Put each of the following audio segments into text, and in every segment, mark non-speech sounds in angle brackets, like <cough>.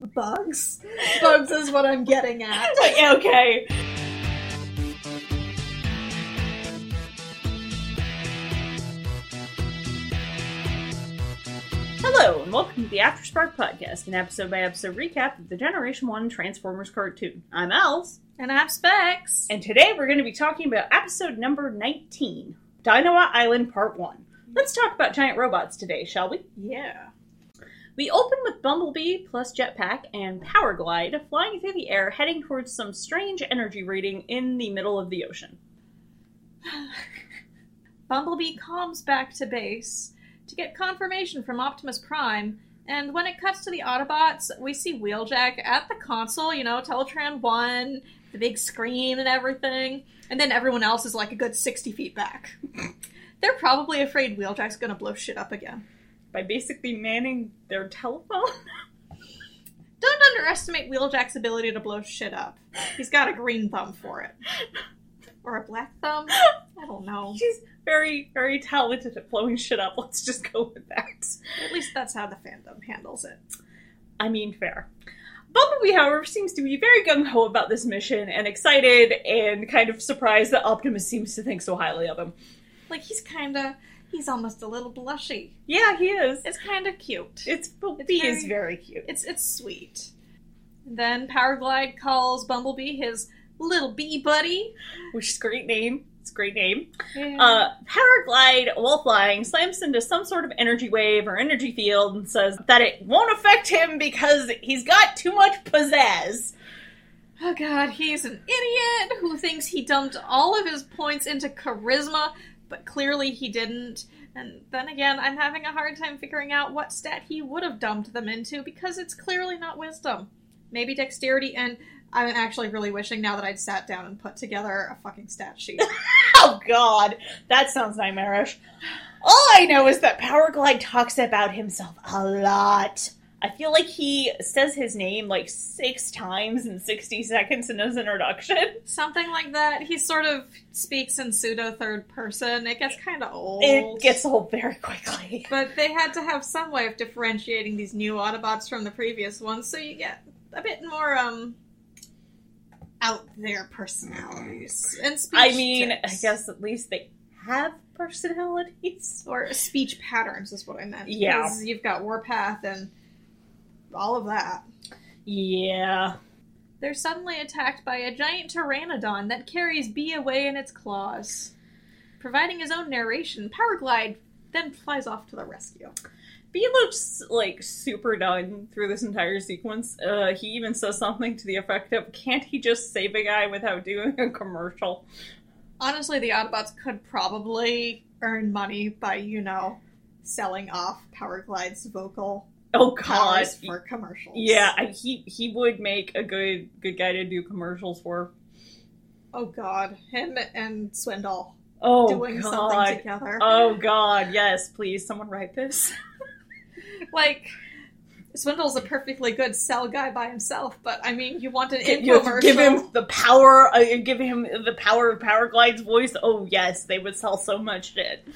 Bugs. Bugs is what I'm getting at. <laughs> Like, okay. Hello, and welcome to the After Spark Podcast, an episode by episode recap of the Generation 1 Transformers cartoon. I'm Els, And I have specs. and today we're going to be talking about episode number 19 Dinobot Island Part 1. Let's talk about giant robots today, shall we? Yeah. We open with Bumblebee plus Jetpack and Power Glide flying through the air, heading towards some strange energy reading in the middle of the ocean. <sighs> Bumblebee calms back to base to get confirmation from Optimus Prime. And when it cuts to the Autobots, we see Wheeljack at the console, you know, Teletran 1, the big screen and everything. And then everyone else is like a good 60 feet back. <laughs> They're probably afraid Wheeljack's gonna blow shit up again. By basically manning their telephone. <laughs> Don't underestimate Wheeljack's ability to blow shit up. He's got a green thumb for it. Or a black thumb? I don't know. She's very, very talented at blowing shit up. Let's just go with that. At least that's how the fandom handles it. I mean, fair. Bumblebee, however, seems to be very gung ho about this mission and excited and kind of surprised that Optimus seems to think so highly of him. Like he's kinda he's almost a little blushy. Yeah, he is. It's kinda cute. It's Bumblebee very- is very cute. It's it's sweet. Then Powerglide calls Bumblebee his little bee buddy. Which is a great name. It's a great name. Yeah. Uh, Powerglide, while flying, slams into some sort of energy wave or energy field and says that it won't affect him because he's got too much pizzazz. oh god, he's an idiot who thinks he dumped all of his points into charisma, but clearly he didn't. And then again, I'm having a hard time figuring out what stat he would have dumped them into because it's clearly not wisdom. Maybe dexterity, and I'm actually really wishing now that I'd sat down and put together a fucking stat sheet. <laughs> Oh god, that sounds nightmarish. All I know is that Powerglide talks about himself a lot. I feel like he says his name like six times in 60 seconds in his introduction. <laughs> Something like that. He sort of speaks in pseudo third person. It gets kind of old. It gets old very quickly. <laughs> But they had to have some way of differentiating these new Autobots from the previous ones, so you get a bit more um out there personalities and speech. I mean, I guess at least they have personalities. or speech patterns is what I meant. Yeah, you've got Warpath and all of that. Yeah. They're suddenly attacked by a giant pteranodon that carries Bee away in its claws. Providing his own narration, Powerglide then flies off to the rescue. Bee looks like super done through this entire sequence. Uh, he even says something to the effect of, "Can't he just save a guy without doing a commercial?" Honestly, the Autobots could probably earn money by, you know, selling off Powerglide's vocal Oh <laughs> God, for commercials. yeah, I, he he would make a good good guy to do commercials for. Oh god, him and Swindle Oh doing something God, together. oh God, yes, please, someone write this. <laughs> like Swindle's a perfectly good sell guy by himself, but I mean, you want an Give, infomercial. give him the power. Uh, give him the power of Powerglide's voice. Oh yes, they would sell so much shit.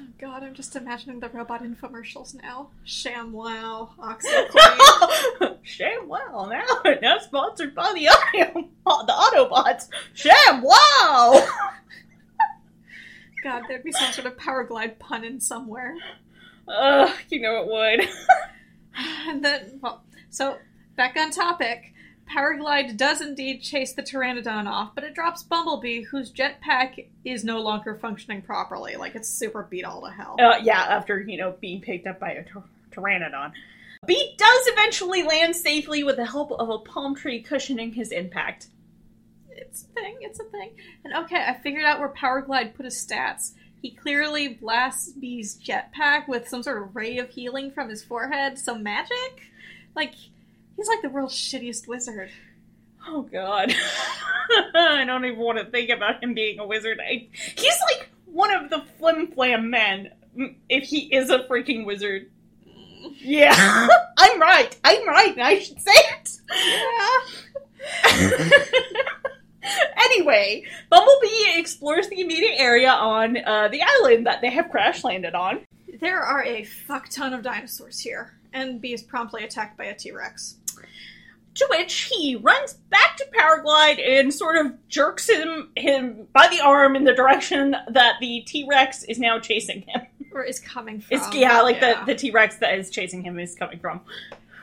Oh God, I'm just imagining the robot infomercials now. Sham wow, OxiClean. <laughs> Sham wow now <laughs> now sponsored by the audio the Autobots. Sham wow. <laughs> God, there'd be some sort of Powerglide pun in somewhere. Ugh, you know it would. And then, well, so back on topic. Powerglide does indeed chase the Pteranodon off, but it drops Bumblebee, whose jetpack is no longer functioning properly. Like, it's super beat all to hell. Uh, yeah, after you know being picked up by a pteranodon. Beat does eventually land safely with the help of a palm tree cushioning his impact. It's a thing, it's a thing. And okay, I figured out where Powerglide put his stats. He clearly blasts Bee's jetpack with some sort of ray of healing from his forehead. So magic? Like, he's like the world's shittiest wizard. Oh god. <laughs> I don't even want to think about him being a wizard. I, he's like one of the flim flam men, mm, if he is a freaking wizard. Yeah, <laughs> I'm right. I'm right. I should say it. Yeah. <laughs> anyway, Bumblebee explores the immediate area on uh, the island that they have crash landed on. There are a fuck ton of dinosaurs here, and Bee is promptly attacked by a T Rex. To which he runs back to Powerglide and sort of jerks him him by the arm in the direction that the T Rex is now chasing him. <laughs> Or is coming from. It's yeah, like the the T Rex that is chasing him is coming from.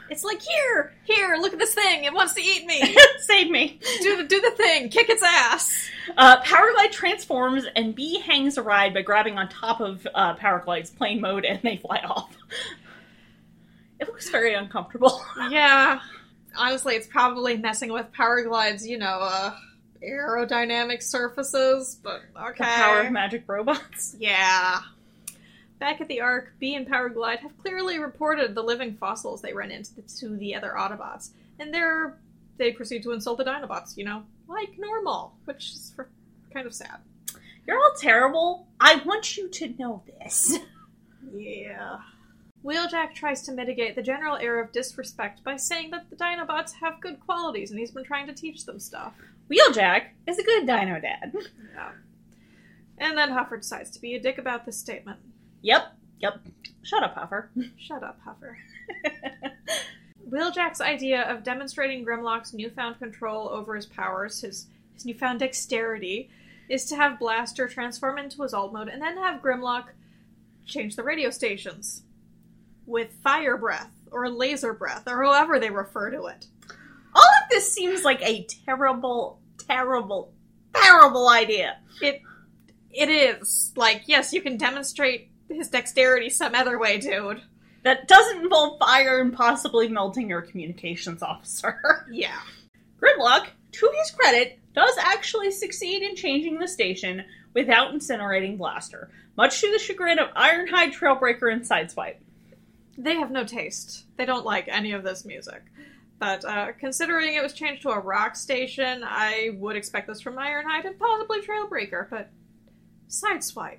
It's like here, here, look at this thing. It wants to eat me. <laughs> Save me. <laughs> do the do the thing. Kick its ass. Uh, Powerglide transforms and Bee hangs a ride by grabbing on top of uh, Powerglide's plane mode and they fly off. It looks very uncomfortable. Yeah. Honestly, it's probably messing with Powerglide's, you know, uh, aerodynamic surfaces, but okay. The power of magic robots. <laughs> Yeah. Back at the Ark, Bee and Powerglide have clearly reported the living fossils they run into the, to the other Autobots, and they're they proceed to insult the Dinobots, you know, like normal, which is for, kind of sad. You're all terrible. I want you to know this. <laughs> Yeah. Wheeljack tries to mitigate the general air of disrespect by saying that the Dinobots have good qualities and he's been trying to teach them stuff. Wheeljack is a good dino dad. Yeah. And then Huffer decides to be a dick about this statement. Yep, yep. Shut up, Huffer. <laughs> Shut up, Huffer. Wheeljack's idea of demonstrating Grimlock's newfound control over his powers, his, his newfound dexterity, is to have Blaster transform into his alt mode and then have Grimlock change the radio stations with fire breath or laser breath or however they refer to it. All of this seems like a terrible, terrible, terrible idea. It it is. Like, yes, you can demonstrate his dexterity some other way, dude. That doesn't involve fire and possibly melting your communications <laughs> officer. Yeah. Grimlock, to his credit, does actually succeed in changing the station without incinerating Blaster, much to the chagrin of Ironhide, Trailbreaker, and Sideswipe. They have no taste. They don't like any of this music. But uh, considering it was changed to a rock station, I would expect this from Ironhide and possibly Trailbreaker, but Sideswipe.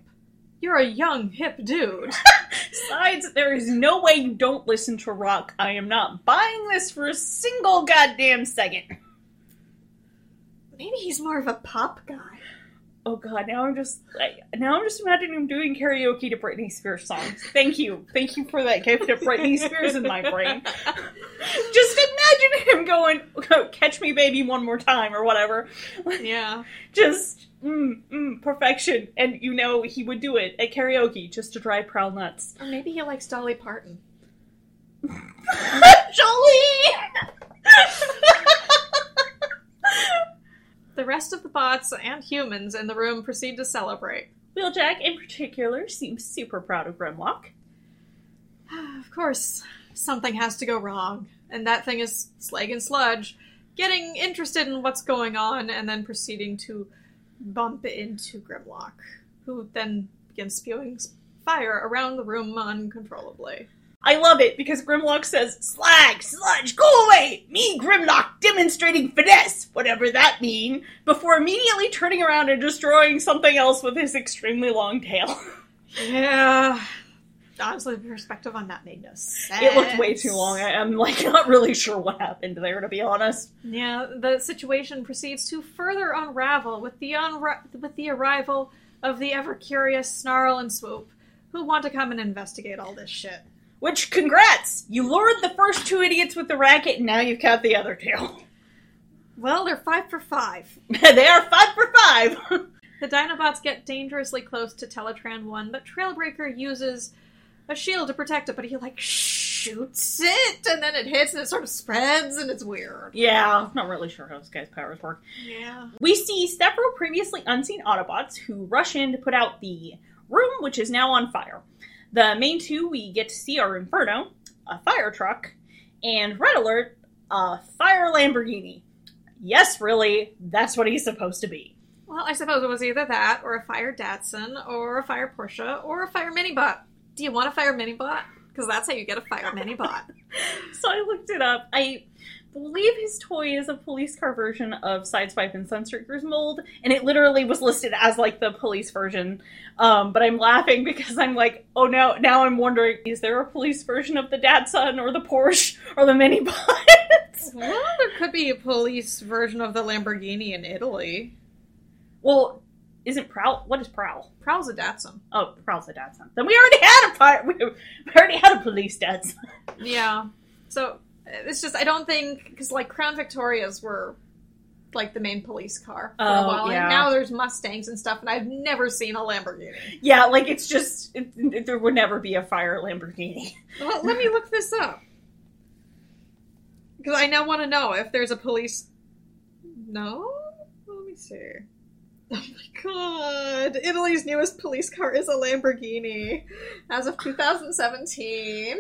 You're a young, hip dude. <laughs> Sides, there is no way you don't listen to rock. I am not buying this for a single goddamn second. Maybe he's more of a pop guy. Oh god, now I'm just like now I'm just imagining him doing karaoke to Britney Spears songs. Thank you. Thank you for that gift of Britney Spears in my brain. <laughs> Just imagine him going catch me baby one more time or whatever. Yeah. <laughs> Just mm, mm, perfection. And you know he would do it at karaoke just to drive Prowl nuts. Or maybe he likes Dolly Parton. <laughs> The rest of the bots and humans in the room proceed to celebrate. Wheeljack in particular seems super proud of Grimlock. <sighs> Of course, something has to go wrong, and that thing is Slag and Sludge getting interested in what's going on and then proceeding to bump into Grimlock, who then begins spewing fire around the room uncontrollably. I love it because Grimlock says, Slag, sludge, go away! Me, Grimlock, demonstrating finesse, whatever that mean, before immediately turning around and destroying something else with his extremely long tail. Yeah. Honestly, the perspective on that made no sense. it looked way too long. I, I'm like not really sure what happened there, to be honest. Yeah, the situation proceeds to further unravel with the unra- with the arrival of the ever curious Snarl and Swoop, who want to come and investigate all this shit. Which, congrats! You lured the first two idiots with the racket, and now you've got the other two. Well, they're five for five. <laughs> they are five for five! <laughs> The Dinobots get dangerously close to Teletran 1, but Trailbreaker uses a shield to protect it, but he, like, shoots it, and then it hits, and it sort of spreads, and it's weird. yeah, I'm not really sure how this guy's powers work. Yeah. We see several previously unseen Autobots who rush in to put out the room, which is now on fire. The main two we get to see are Inferno, a fire truck, and Red Alert, a fire Lamborghini. Yes, really, that's what he's supposed to be. Well, I suppose it was either that, or a fire Datsun, or a fire Porsche, or a fire Minibot. Do you want a fire Minibot? Because that's how you get a fire Minibot. <laughs> So I looked it up. I believe his toy is a police car version of Sideswipe and Sunstreaker's mold, and it literally was listed as like the police version. Um, but I'm laughing because I'm like, oh no, now I'm wondering, is there a police version of the Datsun or the Porsche or the Minibot? well, there could be a police version of the Lamborghini in Italy. well, isn't Prowl? What is Prowl? Prowl's a Datsun. Oh, Prowl's a Datsun. Then we already had a <laughs> we already had a police Datsun. Yeah. So It's just I don't think because like Crown Victorias were like the main police car for Oh, a while, yeah. and now there's Mustangs and stuff, and I've never seen a Lamborghini. Yeah, like it's just it, it- there would never be a fire Lamborghini. Well, let me look this up because I now want to know if there's a police. No, let me see. Oh my god! Italy's newest police car is a Lamborghini, as of 2017.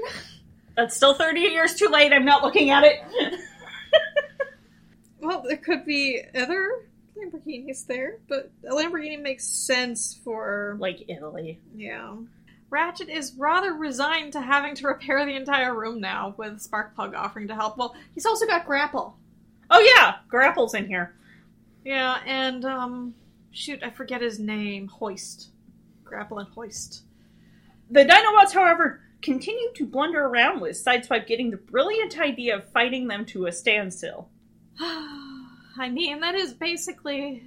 That's still 30 years too late. I'm not looking at it. <laughs> Well, there could be other Lamborghinis there, but a Lamborghini makes sense for like Italy. yeah. Ratchet is rather resigned to having to repair the entire room now, with Sparkplug offering to help. Well, he's also got Grapple. Oh yeah, Grapple's in here. Yeah, and um, shoot, I forget his name. Hoist, Grapple and Hoist. The Dinobots, however, continue to blunder around with Sideswipe getting the brilliant idea of fighting them to a standstill. <sighs> I mean, that is basically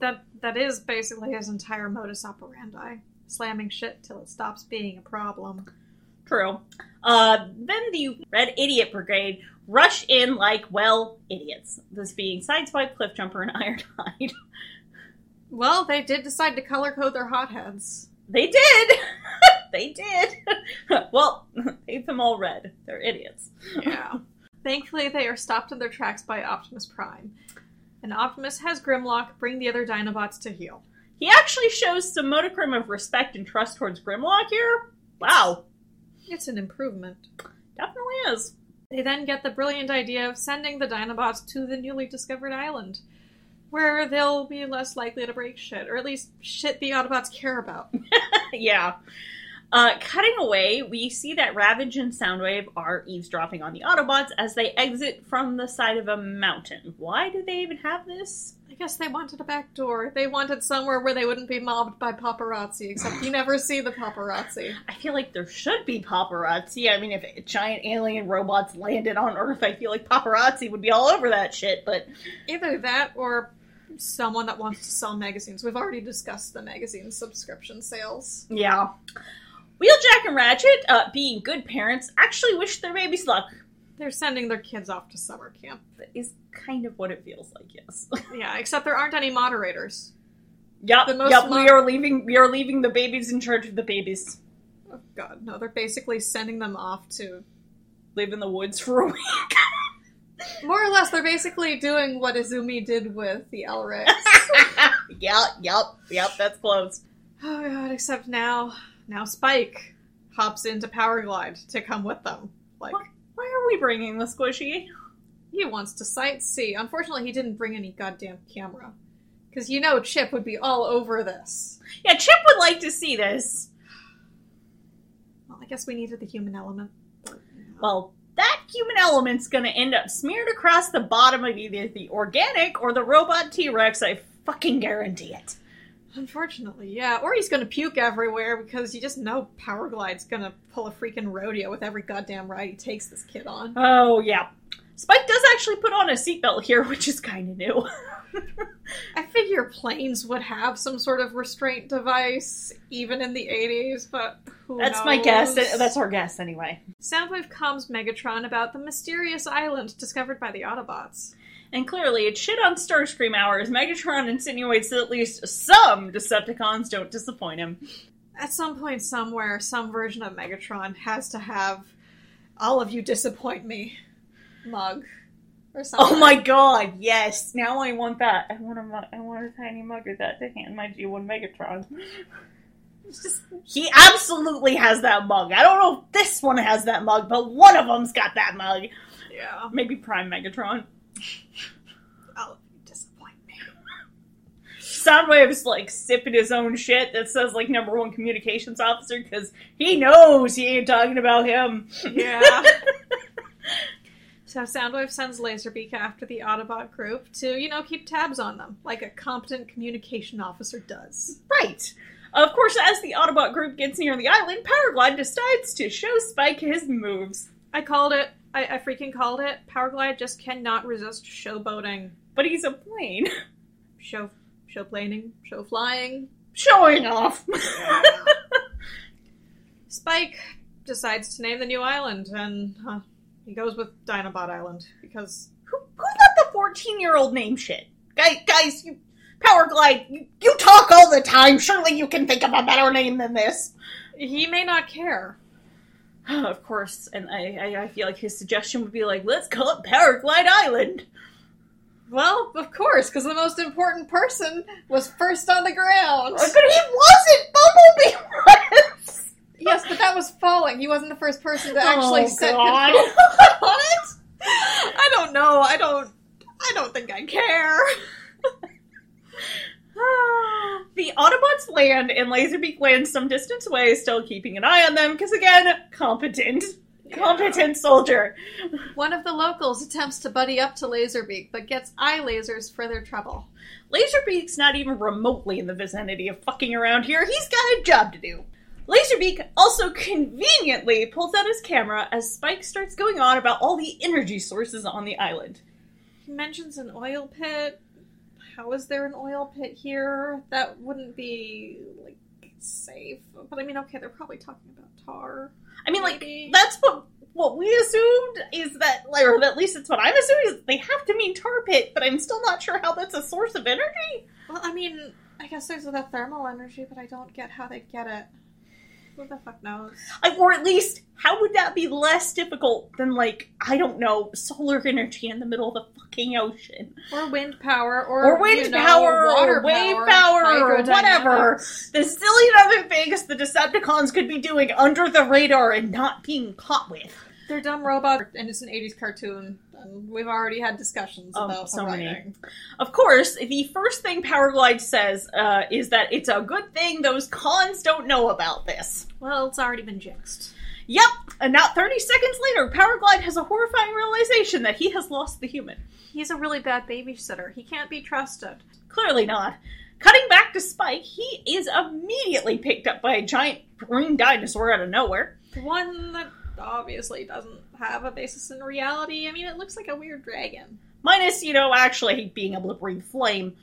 that that is basically his entire modus operandi: slamming shit till it stops being a problem. True. Uh, then the Red Idiot Brigade rush in like, well, idiots. This being Sideswipe, Cliffjumper, and <laughs> Ironhide. Well, they did decide to color code their hotheads. They did! <laughs> they did! <laughs> well, <laughs> paint them all red. They're idiots. Yeah. Thankfully, they are stopped in their tracks by Optimus Prime. And Optimus has Grimlock bring the other Dinobots to heal. He actually shows some modicum of respect and trust towards Grimlock here. Wow. It's an improvement. Definitely is. They then get the brilliant idea of sending the Dinobots to the newly discovered island, where they'll be less likely to break shit, or at least shit the Autobots care about. <laughs> yeah. Uh, cutting away, we see that Ravage and Soundwave are eavesdropping on the Autobots as they exit from the side of a mountain. Why do they even have this? I guess they wanted a back door. They wanted somewhere where they wouldn't be mobbed by paparazzi, except you never see the paparazzi. I feel like there should be paparazzi. I mean, if giant alien robots landed on Earth, I feel like paparazzi would be all over that shit, but Either that or someone that wants to sell magazines. We've already discussed the magazine subscription sales. yeah. Wheeljack and Ratchet, uh, being good parents, actually wish their babies luck. They're sending their kids off to summer camp. That is kind of what it feels like, yes. <laughs> Yeah, except there aren't any moderators. yep, The most yep, mo- we are leaving we are leaving the babies in charge of the babies. Oh god, no, they're basically sending them off to Live in the woods for a week. <laughs> more or less they're basically doing what Izumi did with the Elrics. <laughs> yep, yep, yep, that's close. oh god, except now now Spike hops into Powerglide to come with them. Like? Why are we bringing the squishy? he wants to sightsee. Unfortunately, he didn't bring any goddamn camera. Because you know Chip would be all over this. Yeah, Chip would like to see this. Well, I guess we needed the human element. but, you know. Well, that human element's gonna end up smeared across the bottom of either the organic or the robot T Rex. I fucking guarantee it. Unfortunately, yeah. Or he's gonna puke everywhere because you just know Powerglide's gonna pull a freaking rodeo with every goddamn ride he takes this kid on. Oh yeah, Spike does actually put on a seatbelt here, <laughs> which is kind of new. <laughs> I figure planes would have some sort of restraint device, even in the 80s, but who knows? That's my guess. That's our guess anyway. Soundwave calms Megatron about the mysterious island discovered by the Autobots. And clearly, it's shit on Starscream hours. Megatron insinuates that at least some Decepticons don't disappoint him. At some point, somewhere, some version of Megatron has to have all of you disappoint me mug or oh something. Oh my god, yes! Now I want that. I want a, mu- I want a tiny mug of that to hand my G1 Megatron. Just, he absolutely has that mug. I don't know if this one has that mug, but one of them's got that mug. Yeah. Maybe Prime Megatron. All of you disappoint me. Soundwave's like sipping his own shit that says like number one communications officer because he knows he ain't talking about him. Yeah. <laughs> so Soundwave sends Laserbeak after the Autobot group to, you know, keep tabs on them, like a competent communication officer does. right. Of course, as the Autobot group gets near the island, Powerglide decides to show Spike his moves. I called it. I, I freaking called it. Powerglide just cannot resist showboating. But he's a plane. <laughs> Show, show planing, show flying. Showing off. <laughs> Spike decides to name the new island, and uh, He goes with Dinobot Island because Who, who let the 14 year old name shit? Guys, guys, you, Power Glide, you, you talk all the time. Surely you can think of a better name than this. he may not care. <sighs> of course, and I, I, I feel like his suggestion would be like, let's call it Power Glide Island. Well, of course, because the most important person was first on the ground. But he wasn't! Bumblebee was! <laughs> Yes, but that was falling. He wasn't the first person to actually Oh, set God. <laughs> on it. I don't know. I don't. I don't think I care. The Autobots land and Laserbeak lands some distance away, still keeping an eye on them, because again, competent. Competent soldier. One of the locals attempts to buddy up to Laserbeak, but gets eye lasers for their trouble. Laserbeak's not even remotely in the vicinity of fucking around here. He's got a job to do. Laserbeak also conveniently pulls out his camera as Spike starts going on about all the energy sources on the island. He mentions an oil pit. How is there an oil pit here? That wouldn't be like safe. But I mean, okay, they're probably talking about tar. I mean, like, that's what what we assumed is that, like, or at least it's what I'm assuming is they have to mean tar pit, but I'm still not sure how that's a source of energy. Well, I mean, I guess there's the thermal energy, but I don't get how they get it. Who the fuck knows? Or at least, how would that be less difficult than, like, I don't know, solar energy in the middle of the fucking ocean? Or wind power, or, Or wind you know, power, water or wave power, power, or whatever. The silly other things the Decepticons could be doing under the radar and not being caught with. They're dumb robots, and it's an '80s cartoon. And we've already had discussions Um, about so the many. Of course, the first thing Powerglide says uh, is that it's a good thing those cons don't know about this. Well, it's already been jinxed. Yep, and now 30 seconds later, Powerglide has a horrifying realization that he has lost the human. He's a really bad babysitter. He can't be trusted. Clearly not. Cutting back to Spike, he is immediately picked up by a giant green dinosaur out of nowhere. One that obviously doesn't have a basis in reality. I mean, it looks like a weird dragon. Minus, you know, actually being able to breathe flame.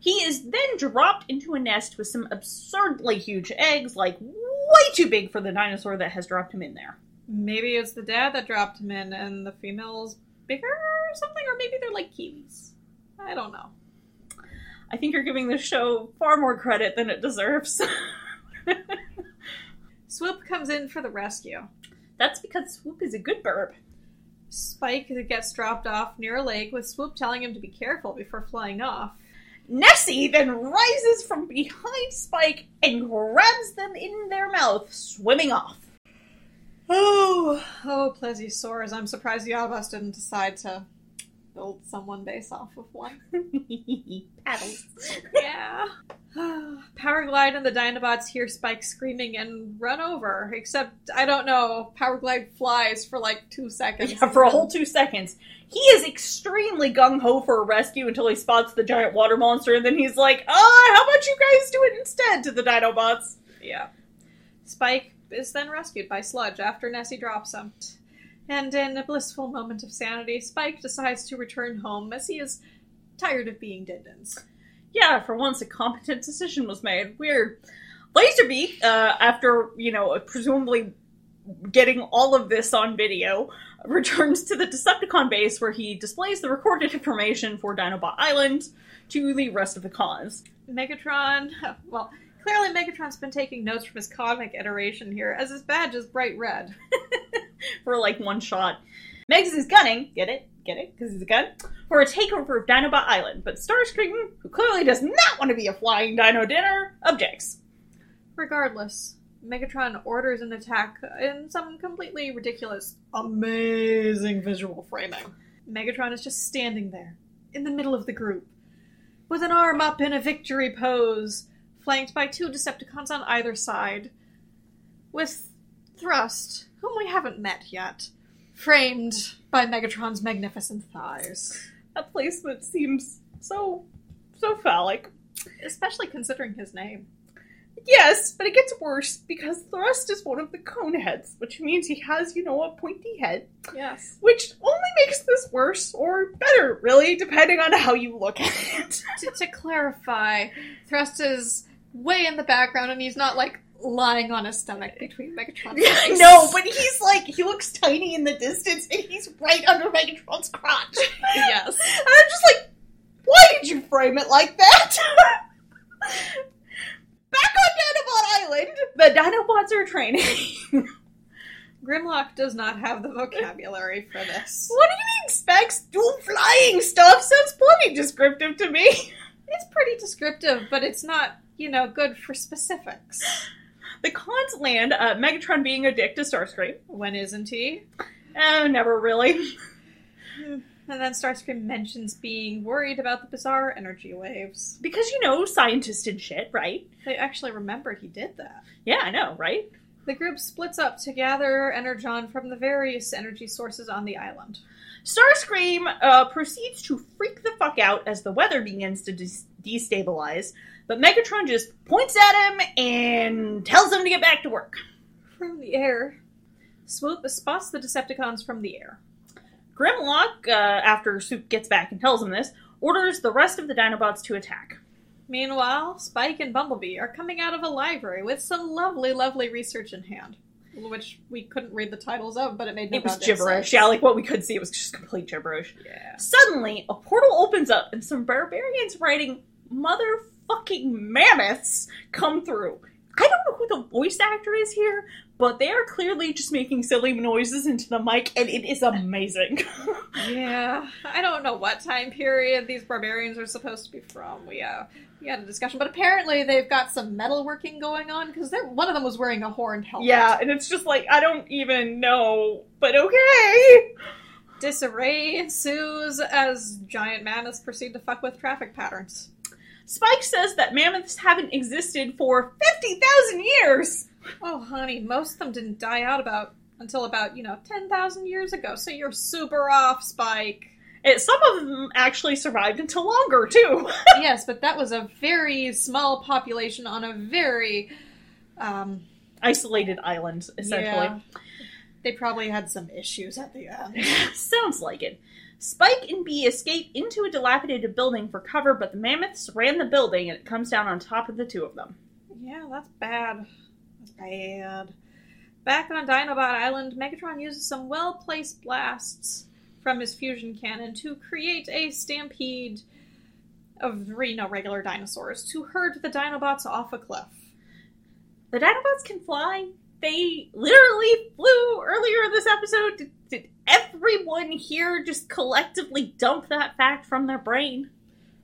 He is then dropped into a nest with some absurdly huge eggs, like way too big for the dinosaur that has dropped him in there. Maybe it's the dad that dropped him in, and the female's bigger or something, or maybe they're like kiwis. I don't know. I think you're giving this show far more credit than it deserves. <laughs> Swoop comes in for the rescue. That's because Swoop is a good burb. Spike gets dropped off near a lake with Swoop telling him to be careful before flying off. Nessie then rises from behind Spike and grabs them in their mouth, swimming off. Oh, oh, plesiosaurs! I'm surprised the Autobots didn't decide to build someone based off of one. <laughs> Paddles. yeah. <sighs> Powerglide and the Dinobots hear Spike screaming and run over. Except, I don't know, Powerglide flies for like two seconds. Yeah, for a whole two seconds. He is extremely gung ho for a rescue until he spots the giant water monster, and then he's like, "Ah, how about you guys do it instead?" To the Dinobots. Yeah. Spike is then rescued by Sludge after Nessie drops him. And in a blissful moment of sanity, Spike decides to return home as he is tired of being Dindins. Yeah, for once a competent decision was made. Weird. Laserbeak, uh, after, you know, presumably getting all of this on video, returns to the Decepticon base where he displays the recorded information for Dinobot Island to the rest of the cons. Megatron, <laughs> well, clearly Megatron's been taking notes from his comic iteration here, as his badge is bright red. <laughs> <laughs> for like one shot. Megs is gunning, get it? Get it? Because he's a gun? For a takeover of Dinobot Island, but Starscream, who clearly does not want to be a flying dino dinner, objects. Regardless, Megatron orders an attack in some completely ridiculous, amazing visual framing. Megatron is just standing there, in the middle of the group, with an arm up in a victory pose, flanked by two Decepticons on either side, with Thrust, whom we haven't met yet, framed by Megatron's magnificent thighs. A place that seems so, so phallic. Especially considering his name. Yes, but it gets worse because Thrust is one of the cone heads, which means he has, you know, a pointy head, Yes. which only makes this worse or better, really, depending on how you look at it. to, to clarify, Thrust is way in the background and he's not like lying on his stomach between Megatron's <laughs> legs. no, but he's like he looks tiny in the distance, and he's right under Megatron's crotch. yes. <laughs> And I'm just like, why did you frame it like that? <laughs> Back on Dinobot Island, the Dinobots are training. Grimlock does not have the vocabulary for this. what do you mean specs do flying stuff? Sounds plenty descriptive to me. It's pretty descriptive, but it's not, you know, good for specifics. The cons land, uh, Megatron being a dick to Starscream. When isn't he? Oh, never really. <laughs> And then Starscream mentions being worried about the bizarre energy waves. Because, you know, scientists and shit, right? They actually remember he did that. Yeah, I know, right? The group splits up to gather energon from the various energy sources on the island. Starscream uh, proceeds to freak the fuck out as the weather begins to des- destabilize, but Megatron just points at him and tells him to get back to work. From the air, Swoop spots the Decepticons from the air. Grimlock, uh, after Swoop gets back and tells him this, orders the rest of the Dinobots to attack. Meanwhile, Spike and Bumblebee are coming out of a library with some lovely, lovely research in hand, which we couldn't read the titles of, but it made no It was gibberish. sense. Yeah, like what we could see, it was just complete gibberish. Yeah. Suddenly, a portal opens up and some barbarians riding motherfucking mammoths come through. I don't know who the voice actor is here, but they are clearly just making silly noises into the mic, and it is amazing. <laughs> Yeah, I don't know what time period these barbarians are supposed to be from. We uh, we had a discussion, but apparently they've got some metalworking going on because one of them was wearing a horned helmet. yeah, and it's just like, I don't even know, but okay. Disarray ensues as giant mammoths proceed to fuck with traffic patterns. Spike says that mammoths haven't existed for 50,000 years. Oh, honey, most of them didn't die out about until about you know ten thousand years ago. So you're super off, Spike. And some of them actually survived until longer, too. <laughs> yes, but that was a very small population on a very um, Isolated island, essentially. Yeah. They probably had some issues at the end. <laughs> Sounds like it. Spike and Bee escape into a dilapidated building for cover, but the mammoths ran the building and it comes down on top of the two of them. Yeah, that's bad. That's bad. Back on Dinobot Island, Megatron uses some well placed blasts from his fusion cannon to create a stampede of you know, regular dinosaurs to herd the Dinobots off a cliff. The Dinobots can fly. They literally flew earlier in this episode. Did, did everyone here just collectively dump that fact from their brain?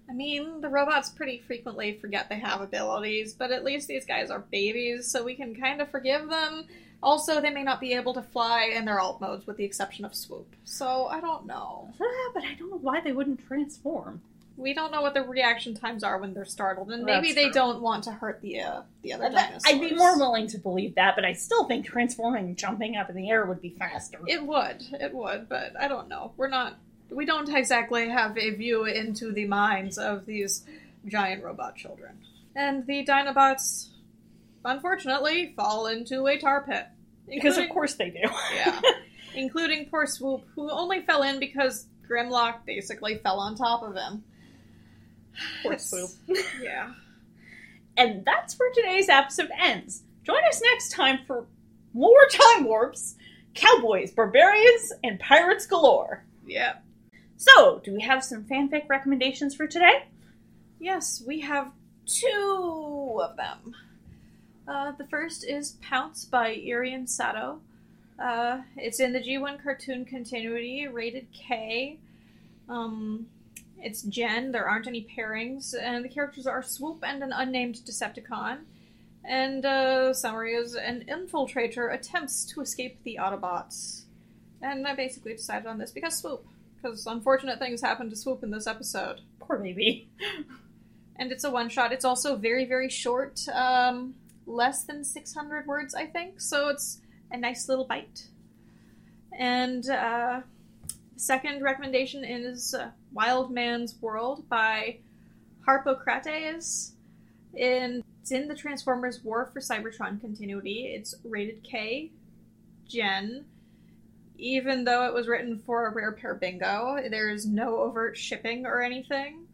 I mean, the robots pretty frequently forget they have abilities, but at least these guys are babies, so we can kind of forgive them. Also, they may not be able to fly in their alt modes with the exception of swoop. So, I don't know. Ah, <laughs> but I don't know why they wouldn't transform. We don't know what the reaction times are when they're startled, and maybe that's they true. don't want to hurt the uh, the other dinosaurs. I'd be more willing to believe that, but I still think transforming and jumping up in the air would be faster. It would, it would, but I don't know. We're not. We don't exactly have a view into the minds of these giant robot children. And the Dinobots, unfortunately, fall into a tar pit. because of course they do. Yeah. <laughs> including poor Swoop, who only fell in because Grimlock basically fell on top of him. Poor It's- <laughs> Swoop. Yeah. And that's where today's episode ends. Join us next time for more time warps, cowboys, barbarians, and pirates galore. Yeah. So, do we have some fanfic recommendations for today? Yes, we have two of them. Uh, the first is Pounce by Irian Sato. Uh, it's in the G1 cartoon continuity, rated K. Um, it's Gen, there aren't any pairings, and the characters are Swoop and an unnamed Decepticon. And uh, summary is an infiltrator attempts to escape the Autobots. And I basically decided on this because Swoop. Because unfortunate things happened to Swoop in this episode Poor baby. <laughs> and it's a one shot. It's also very, very short, um, less than 600 words, I think. So it's a nice little bite. And uh, second recommendation is uh, Wild Man's World by Harpocrates. In, it's in the Transformers War for Cybertron continuity. It's rated K, Gen. Even though it was written for a rare pair bingo, there's no overt shipping or anything.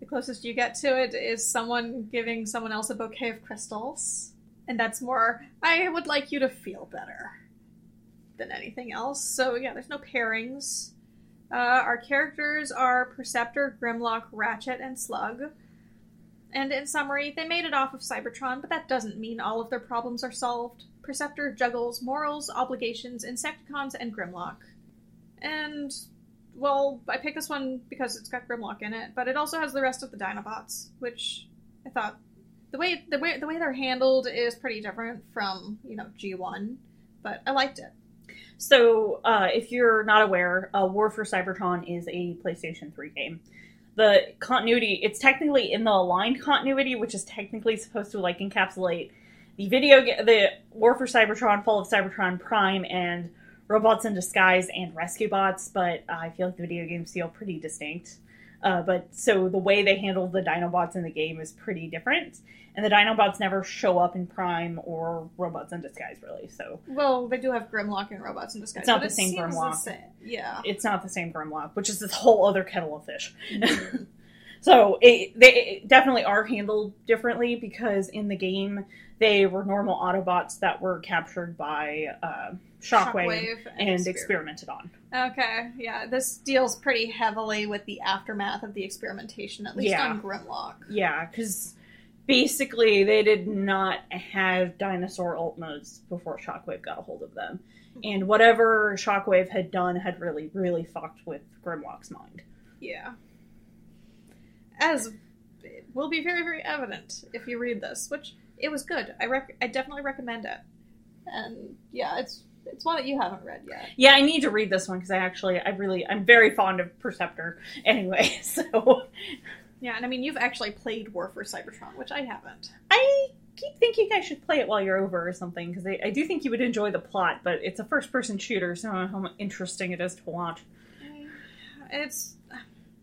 The closest you get to it is someone giving someone else a bouquet of crystals. and that's more. I would like you to feel better than anything else. So yeah, there's no pairings. Uh, our characters are Perceptor, Grimlock, Ratchet, and Slug. And in summary, they made it off of Cybertron, but that doesn't mean all of their problems are solved. Perceptor juggles morals, obligations, Insecticons, and Grimlock. And, well, I picked this one because it's got Grimlock in it, but it also has the rest of the Dinobots, which I thought the way the way the way they're handled is pretty different from you know G1, but I liked it. So, uh, if you're not aware, uh, War for Cybertron is a PlayStation 3 game. The continuity, it's technically in the aligned continuity, which is technically supposed to like encapsulate the video, ga- the War for Cybertron, Fall of Cybertron Prime, and Robots in Disguise and Rescue Bots. But uh, I feel like the video games feel pretty distinct. Uh, but so the way they handle the Dinobots in the game is pretty different, and the Dinobots never show up in Prime or Robots in Disguise, really. So Well, they do have Grimlock and Robots in Disguise. It's not the it same Grimlock. The same. Yeah. it's not the same Grimlock, which is this whole other kettle of fish. <laughs> so it, they definitely are handled differently because in the game they were normal Autobots that were captured by uh, Shockwave, and, Exper- experimented on. Okay, yeah, this deals pretty heavily with the aftermath of the experimentation, at least Yeah. on Grimlock. Yeah, because basically they did not have dinosaur alt modes before Shockwave got a hold of them. And whatever Shockwave had done had really, really fucked with Grimlock's mind. Yeah. As will be very, very evident if you read this, which it was good. I rec- I definitely recommend it. And yeah, it's it's one that you haven't read yet. Yeah, I need to read this one because I actually, I really, I'm very fond of Perceptor <laughs> anyway. <laughs> So Yeah, and I mean you've actually played War for Cybertron, which I haven't. I keep thinking I should play it while you're over or something because I, I do think you would enjoy the plot, but it's a first person shooter, so I don't know how interesting it is to watch. It's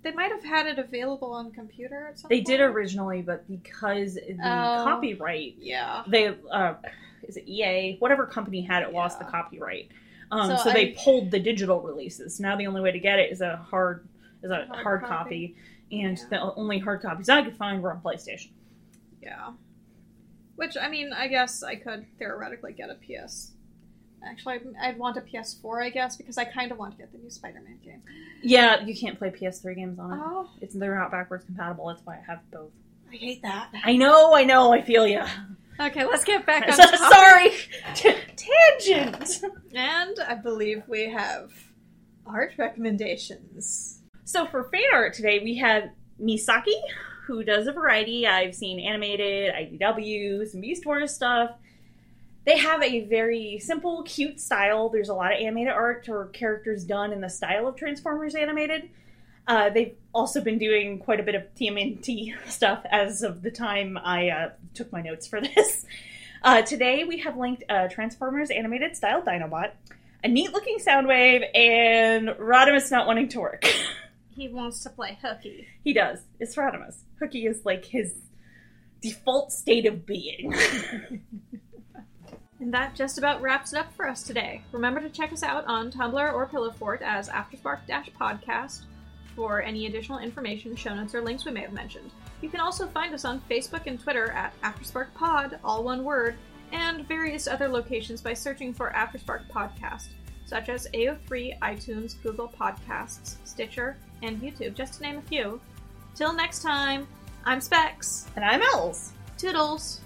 they might have had it available on computer at some They point. did originally, but because the Oh. copyright, Yeah. they, uh, is it EA? Whatever company had it lost the copyright. Um, so So they pulled the digital releases. Now the only way to get it is a hard, is a Hard hard, copy. copy. And Yeah. the only hard copies I could find were on PlayStation. Yeah. Which I mean, I guess I could theoretically get a PS. Actually, I'd- I'd want a PS4, I guess, because I kind of want to get the new Spider-Man game. Yeah, you can't play PS3 games on it. Oh, It's they're not backwards compatible. That's why I have both. I hate that. I know, I know, I feel ya. Okay, let's get back <laughs> on <laughs> topic. Sorry, tangent. And I believe we have art recommendations. So for fan art today, we have Misaki, who does a variety. I've seen animated, IDW, some Beast Wars stuff. They have a very simple, cute style. There's a lot of animated art or characters done in the style of Transformers animated. Uh, they've also been doing quite a bit of TMNT <laughs> stuff as of the time I uh, took my notes for <laughs> this. Uh, today we have linked uh, Transformers animated style Dinobot, a neat looking Soundwave, and Rodimus not wanting to work. <laughs> He wants to play hooky. He does. It's Rodimus. Hooky is like his default state of being. And that just about wraps it up for us today. Remember to check us out on Tumblr or Pillowfort as Afterspark Podcast for any additional information, show notes, or links we may have mentioned. You can also find us on Facebook and Twitter at Afterspark Pod, all one word, and various other locations by searching for Afterspark Podcast, such as AO3, iTunes, Google Podcasts, Stitcher, and YouTube, just to name a few. Till next time, I'm Specs. and I'm Els. Toodles!